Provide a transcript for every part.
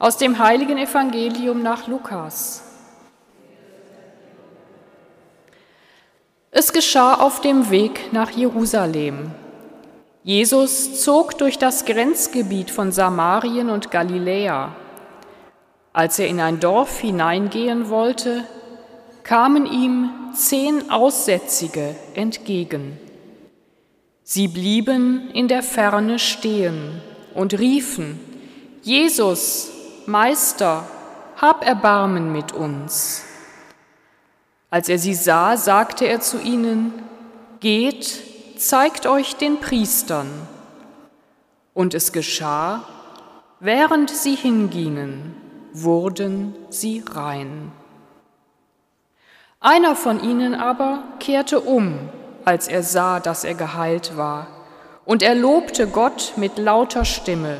Aus dem heiligen Evangelium nach Lukas. Es geschah auf dem Weg nach Jerusalem. Jesus zog durch das Grenzgebiet von Samarien und Galiläa. Als er in ein Dorf hineingehen wollte, kamen ihm zehn Aussätzige entgegen. Sie blieben in der Ferne stehen und riefen, Jesus, Meister, hab Erbarmen mit uns. Als er sie sah, sagte er zu ihnen, Geht, zeigt euch den Priestern. Und es geschah, während sie hingingen, wurden sie rein. Einer von ihnen aber kehrte um, als er sah, dass er geheilt war, und er lobte Gott mit lauter Stimme.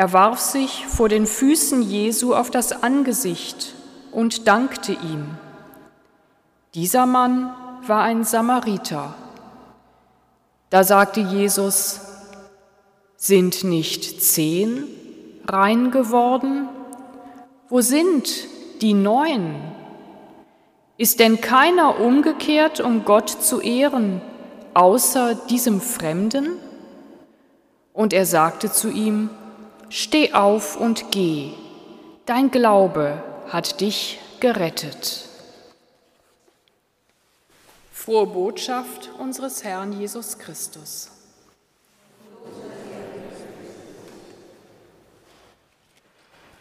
Er warf sich vor den Füßen Jesu auf das Angesicht und dankte ihm. Dieser Mann war ein Samariter. Da sagte Jesus, sind nicht zehn rein geworden? Wo sind die neun? Ist denn keiner umgekehrt, um Gott zu ehren, außer diesem Fremden? Und er sagte zu ihm, Steh auf und geh, dein Glaube hat dich gerettet. Frohe Botschaft unseres Herrn Jesus Christus.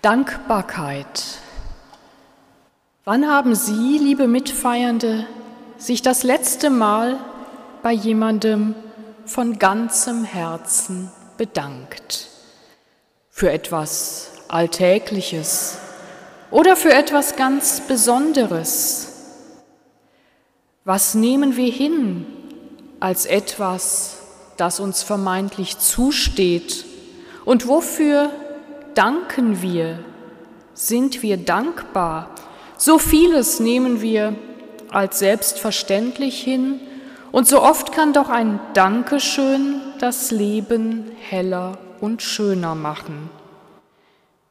Dankbarkeit. Wann haben Sie, liebe Mitfeiernde, sich das letzte Mal bei jemandem von ganzem Herzen bedankt? Für etwas Alltägliches oder für etwas ganz Besonderes? Was nehmen wir hin als etwas, das uns vermeintlich zusteht? Und wofür danken wir? Sind wir dankbar? So vieles nehmen wir als selbstverständlich hin und so oft kann doch ein Dankeschön das Leben heller und schöner machen,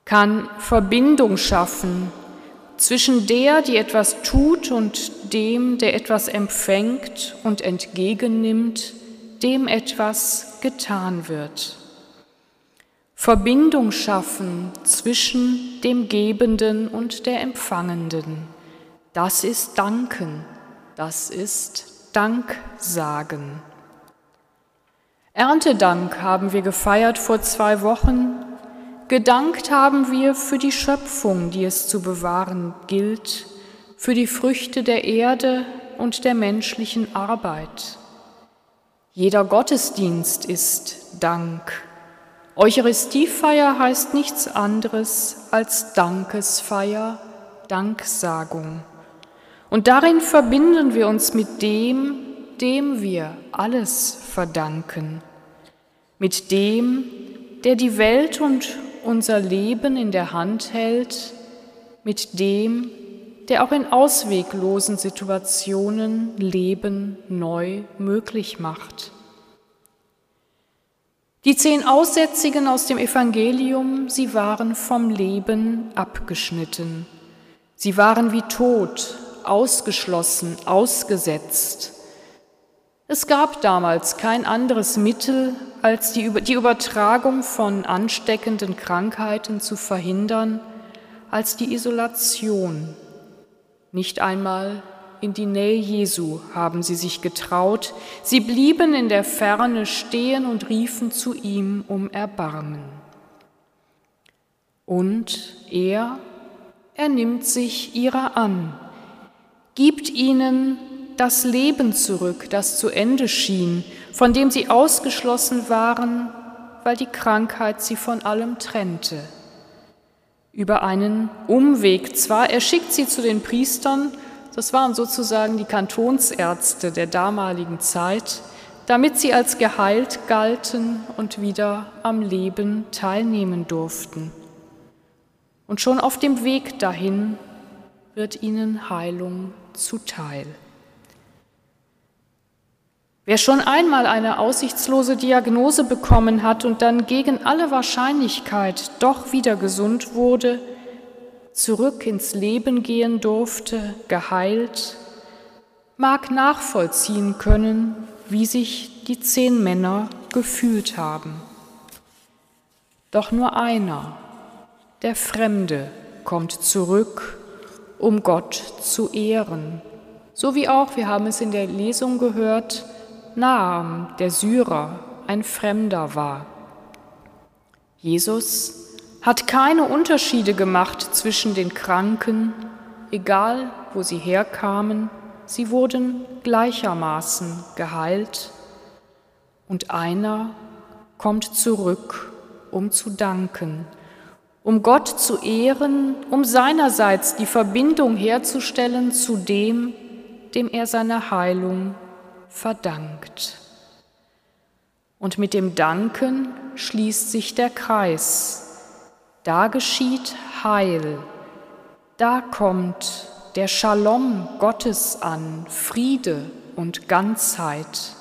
kann Verbindung schaffen zwischen der, die etwas tut und dem, der etwas empfängt und entgegennimmt, dem etwas getan wird. Verbindung schaffen zwischen dem Gebenden und der Empfangenden. Das ist Danken, das ist Danksagen. Erntedank haben wir gefeiert vor zwei Wochen. Gedankt haben wir für die Schöpfung, die es zu bewahren gilt, für die Früchte der Erde und der menschlichen Arbeit. Jeder Gottesdienst ist Dank. Eucharistiefeier heißt nichts anderes als Dankesfeier, Danksagung. Und darin verbinden wir uns mit dem, dem wir alles verdanken, mit dem, der die Welt und unser Leben in der Hand hält, mit dem, der auch in ausweglosen Situationen Leben neu möglich macht. Die zehn Aussätzigen aus dem Evangelium, sie waren vom Leben abgeschnitten. Sie waren wie tot, ausgeschlossen, ausgesetzt. Es gab damals kein anderes Mittel, als die, Übertragung von ansteckenden Krankheiten zu verhindern, als die Isolation. Nicht einmal in die Nähe Jesu haben sie sich getraut. Sie blieben in der Ferne stehen und riefen zu ihm um Erbarmen. Und er, er nimmt sich ihrer an, gibt ihnen das Leben zurück, das zu Ende schien, von dem sie ausgeschlossen waren, weil die Krankheit sie von allem trennte. Über einen Umweg zwar, er schickt sie zu den Priestern, das waren sozusagen die Kantonsärzte der damaligen Zeit, damit sie als geheilt galten und wieder am Leben teilnehmen durften. Und schon auf dem Weg dahin wird ihnen Heilung zuteil. Wer schon einmal eine aussichtslose Diagnose bekommen hat und dann gegen alle Wahrscheinlichkeit doch wieder gesund wurde, zurück ins Leben gehen durfte, geheilt, mag nachvollziehen können, wie sich die zehn Männer gefühlt haben. Doch nur einer, der Fremde, kommt zurück, um Gott zu ehren. So wie auch, wir haben es in der Lesung gehört, Naam, der Syrer, ein Fremder war. Jesus hat keine Unterschiede gemacht zwischen den Kranken, egal wo sie herkamen, sie wurden gleichermaßen geheilt und einer kommt zurück, um zu danken, um Gott zu ehren, um seinerseits die Verbindung herzustellen zu dem, dem er seine Heilung verdankt. Und mit dem Danken schließt sich der Kreis. Da geschieht Heil, da kommt der Shalom Gottes an, Friede und Ganzheit.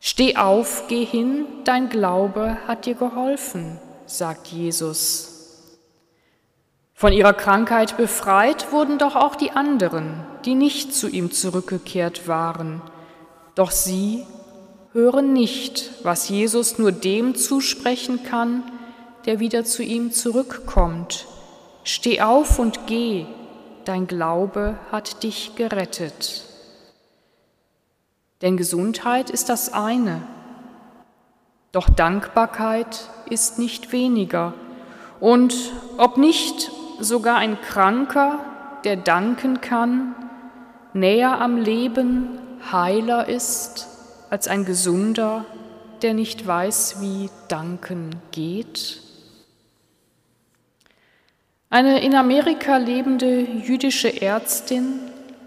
Steh auf, geh hin, dein Glaube hat dir geholfen, sagt Jesus. Von ihrer Krankheit befreit wurden doch auch die anderen, die nicht zu ihm zurückgekehrt waren. Doch sie hören nicht, was Jesus nur dem zusprechen kann, der wieder zu ihm zurückkommt. Steh auf und geh, dein Glaube hat dich gerettet. Denn Gesundheit ist das eine, doch Dankbarkeit ist nicht weniger. Und ob nicht sogar ein Kranker, der danken kann, näher am Leben heiler ist als ein Gesunder, der nicht weiß, wie danken geht? Eine in Amerika lebende jüdische Ärztin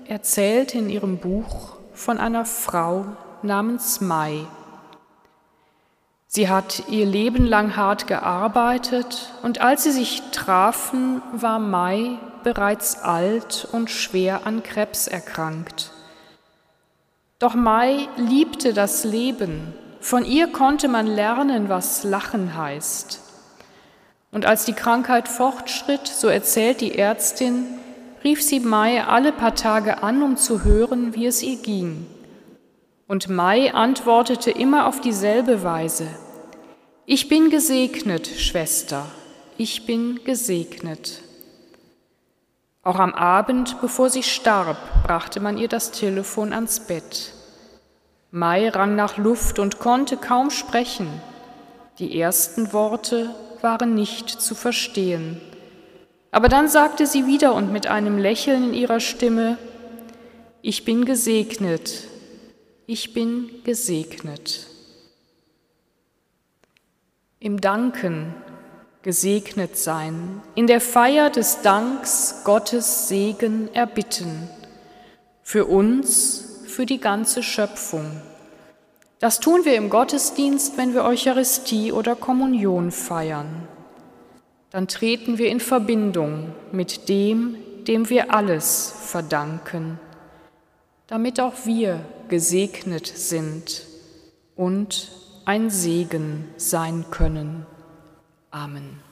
erzählt in ihrem Buch von einer Frau namens Mai. Sie hat ihr Leben lang hart gearbeitet und als sie sich trafen, war Mai bereits alt und schwer an Krebs erkrankt. Doch Mai liebte das Leben. Von ihr konnte man lernen, was Lachen heißt. Und als die Krankheit fortschritt, so erzählt die Ärztin, rief sie Mai alle paar Tage an, um zu hören, wie es ihr ging. Und Mai antwortete immer auf dieselbe Weise. Ich bin gesegnet, Schwester, ich bin gesegnet. Auch am Abend, bevor sie starb, brachte man ihr das Telefon ans Bett. Mai rang nach Luft und konnte kaum sprechen. Die ersten Worte waren nicht zu verstehen. Aber dann sagte sie wieder und mit einem Lächeln in ihrer Stimme, ich bin gesegnet, ich bin gesegnet. Im Danken gesegnet sein, in der Feier des Danks Gottes Segen erbitten, für uns, für die ganze Schöpfung. Das tun wir im Gottesdienst, wenn wir Eucharistie oder Kommunion feiern. Dann treten wir in Verbindung mit dem, dem wir alles verdanken, damit auch wir gesegnet sind und ein Segen sein können. Amen.